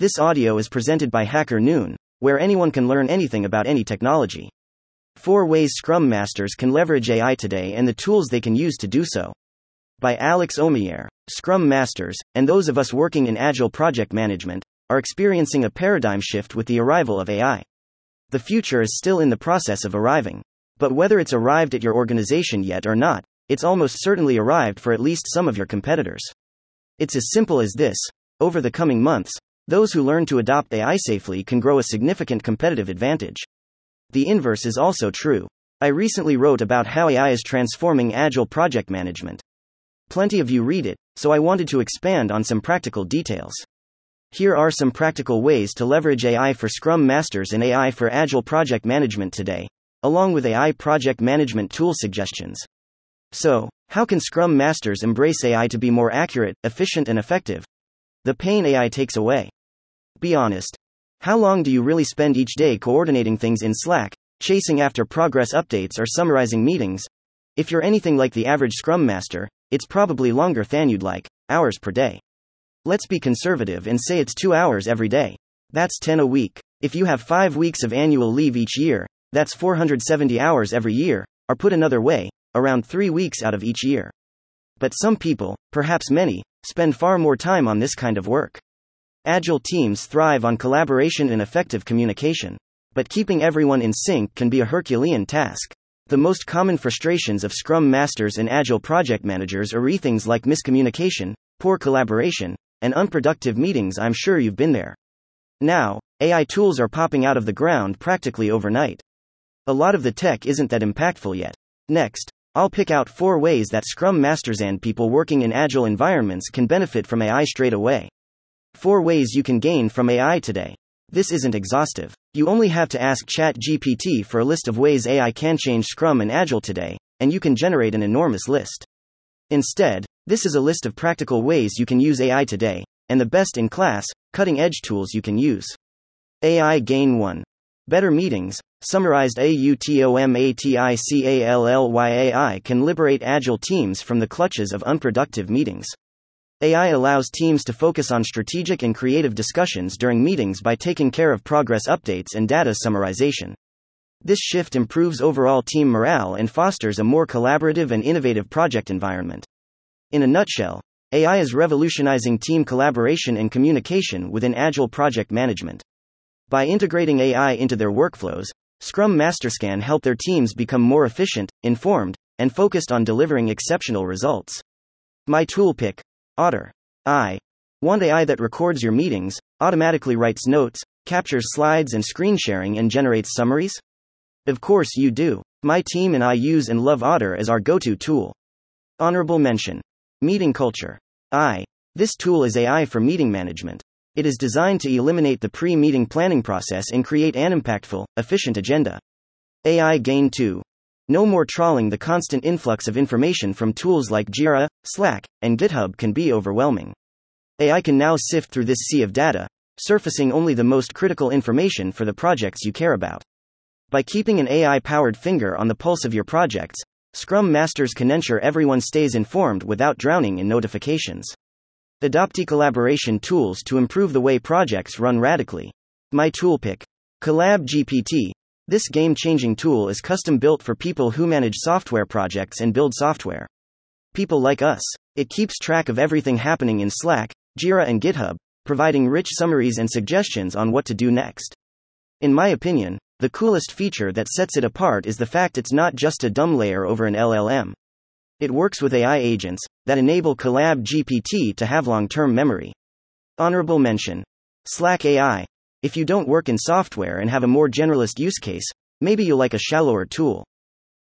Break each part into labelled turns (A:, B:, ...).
A: This audio is presented by Hacker Noon, where anyone can learn anything about any technology. Four ways Scrum Masters can leverage AI today and the tools they can use to do so. By Alex Omeyer. Scrum Masters, and those of us working in Agile project management, are experiencing a paradigm shift with the arrival of AI. The future is still in the process of arriving. But whether it's arrived at your organization yet or not, it's almost certainly arrived for at least some of your competitors. It's as simple as this over the coming months, those who learn to adopt AI safely can grow a significant competitive advantage. The inverse is also true. I recently wrote about how AI is transforming agile project management. Plenty of you read it, so I wanted to expand on some practical details. Here are some practical ways to leverage AI for Scrum Masters and AI for Agile project management today, along with AI project management tool suggestions. So, how can Scrum Masters embrace AI to be more accurate, efficient, and effective? The pain AI takes away. Be honest. How long do you really spend each day coordinating things in Slack, chasing after progress updates, or summarizing meetings? If you're anything like the average Scrum Master, it's probably longer than you'd like, hours per day. Let's be conservative and say it's two hours every day. That's 10 a week. If you have five weeks of annual leave each year, that's 470 hours every year, or put another way, around three weeks out of each year. But some people, perhaps many, spend far more time on this kind of work. Agile teams thrive on collaboration and effective communication. But keeping everyone in sync can be a Herculean task. The most common frustrations of Scrum Masters and Agile project managers are things like miscommunication, poor collaboration, and unproductive meetings. I'm sure you've been there. Now, AI tools are popping out of the ground practically overnight. A lot of the tech isn't that impactful yet. Next, I'll pick out four ways that Scrum Masters and people working in Agile environments can benefit from AI straight away. Four ways you can gain from AI today. This isn't exhaustive. You only have to ask ChatGPT for a list of ways AI can change Scrum and Agile today, and you can generate an enormous list. Instead, this is a list of practical ways you can use AI today, and the best in class, cutting edge tools you can use. AI Gain 1. Better meetings, summarized AUTOMATICALLYAI can liberate agile teams from the clutches of unproductive meetings. AI allows teams to focus on strategic and creative discussions during meetings by taking care of progress updates and data summarization. This shift improves overall team morale and fosters a more collaborative and innovative project environment. In a nutshell, AI is revolutionizing team collaboration and communication within agile project management. By integrating AI into their workflows, Scrum Masters can help their teams become more efficient, informed, and focused on delivering exceptional results. My tool pick Otter. I. Want AI that records your meetings, automatically writes notes, captures slides and screen sharing, and generates summaries? Of course you do. My team and I use and love Otter as our go to tool. Honorable mention Meeting Culture. I. This tool is AI for meeting management. It is designed to eliminate the pre meeting planning process and create an impactful, efficient agenda. AI Gain 2. No more trawling the constant influx of information from tools like Jira, Slack, and GitHub can be overwhelming. AI can now sift through this sea of data, surfacing only the most critical information for the projects you care about. By keeping an AI powered finger on the pulse of your projects, Scrum Masters can ensure everyone stays informed without drowning in notifications. Adopt collaboration tools to improve the way projects run radically. My toolpick. Collab GPT, this game changing tool is custom built for people who manage software projects and build software. People like us. It keeps track of everything happening in Slack, Jira, and GitHub, providing rich summaries and suggestions on what to do next. In my opinion, the coolest feature that sets it apart is the fact it's not just a dumb layer over an LLM. It works with AI agents that enable Collab GPT to have long term memory. Honorable mention Slack AI. If you don't work in software and have a more generalist use case, maybe you'll like a shallower tool.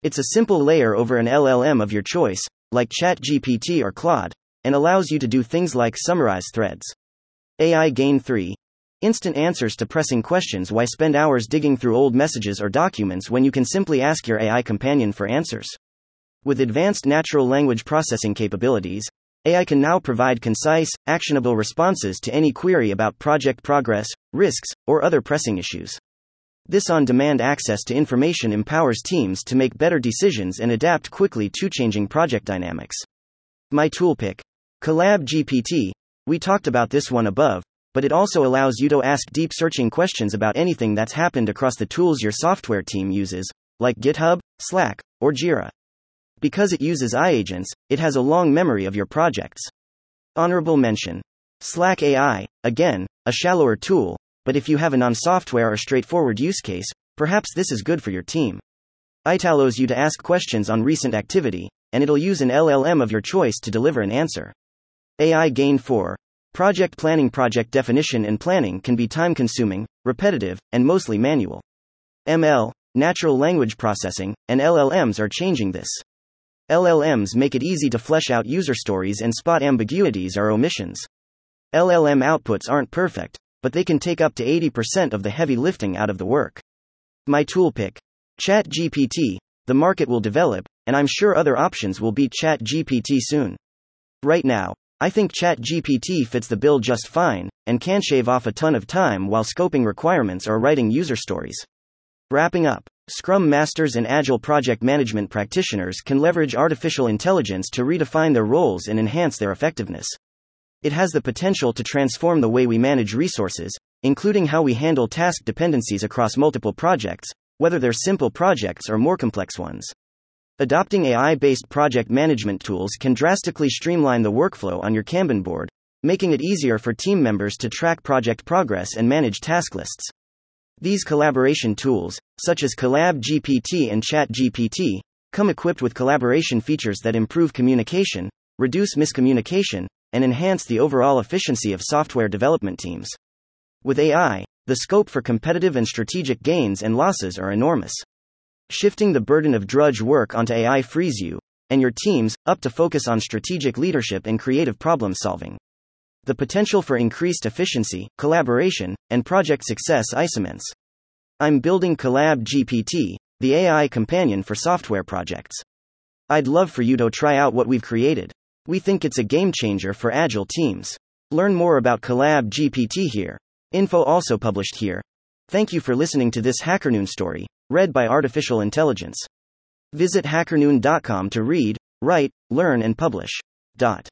A: It's a simple layer over an LLM of your choice, like ChatGPT or Claude, and allows you to do things like summarize threads. AI Gain 3. Instant answers to pressing questions. Why spend hours digging through old messages or documents when you can simply ask your AI companion for answers? With advanced natural language processing capabilities, AI can now provide concise, actionable responses to any query about project progress, risks, or other pressing issues. This on demand access to information empowers teams to make better decisions and adapt quickly to changing project dynamics. My toolpick Collab GPT. We talked about this one above, but it also allows you to ask deep searching questions about anything that's happened across the tools your software team uses, like GitHub, Slack, or Jira. Because it uses iAgents, it has a long memory of your projects. Honorable mention Slack AI, again, a shallower tool, but if you have a non software or straightforward use case, perhaps this is good for your team. It allows you to ask questions on recent activity, and it'll use an LLM of your choice to deliver an answer. AI Gain 4 Project planning project definition and planning can be time consuming, repetitive, and mostly manual. ML, natural language processing, and LLMs are changing this. LLMs make it easy to flesh out user stories and spot ambiguities or omissions. LLM outputs aren't perfect, but they can take up to 80% of the heavy lifting out of the work. My tool pick ChatGPT. The market will develop, and I'm sure other options will beat ChatGPT soon. Right now, I think ChatGPT fits the bill just fine, and can shave off a ton of time while scoping requirements or writing user stories. Wrapping up Scrum Masters and Agile project management practitioners can leverage artificial intelligence to redefine their roles and enhance their effectiveness. It has the potential to transform the way we manage resources, including how we handle task dependencies across multiple projects, whether they're simple projects or more complex ones. Adopting AI based project management tools can drastically streamline the workflow on your Kanban board, making it easier for team members to track project progress and manage task lists. These collaboration tools, such as Collab GPT and Chat GPT, come equipped with collaboration features that improve communication, reduce miscommunication, and enhance the overall efficiency of software development teams. With AI, the scope for competitive and strategic gains and losses are enormous. Shifting the burden of drudge work onto AI frees you and your teams up to focus on strategic leadership and creative problem solving. The potential for increased efficiency, collaboration, and project success isoments. I'm building Collab GPT, the AI companion for software projects. I'd love for you to try out what we've created. We think it's a game changer for agile teams. Learn more about Collab GPT here. Info also published here. Thank you for listening to this HackerNoon story. Read by Artificial Intelligence. Visit hackerNoon.com to read, write, learn, and publish. Dot.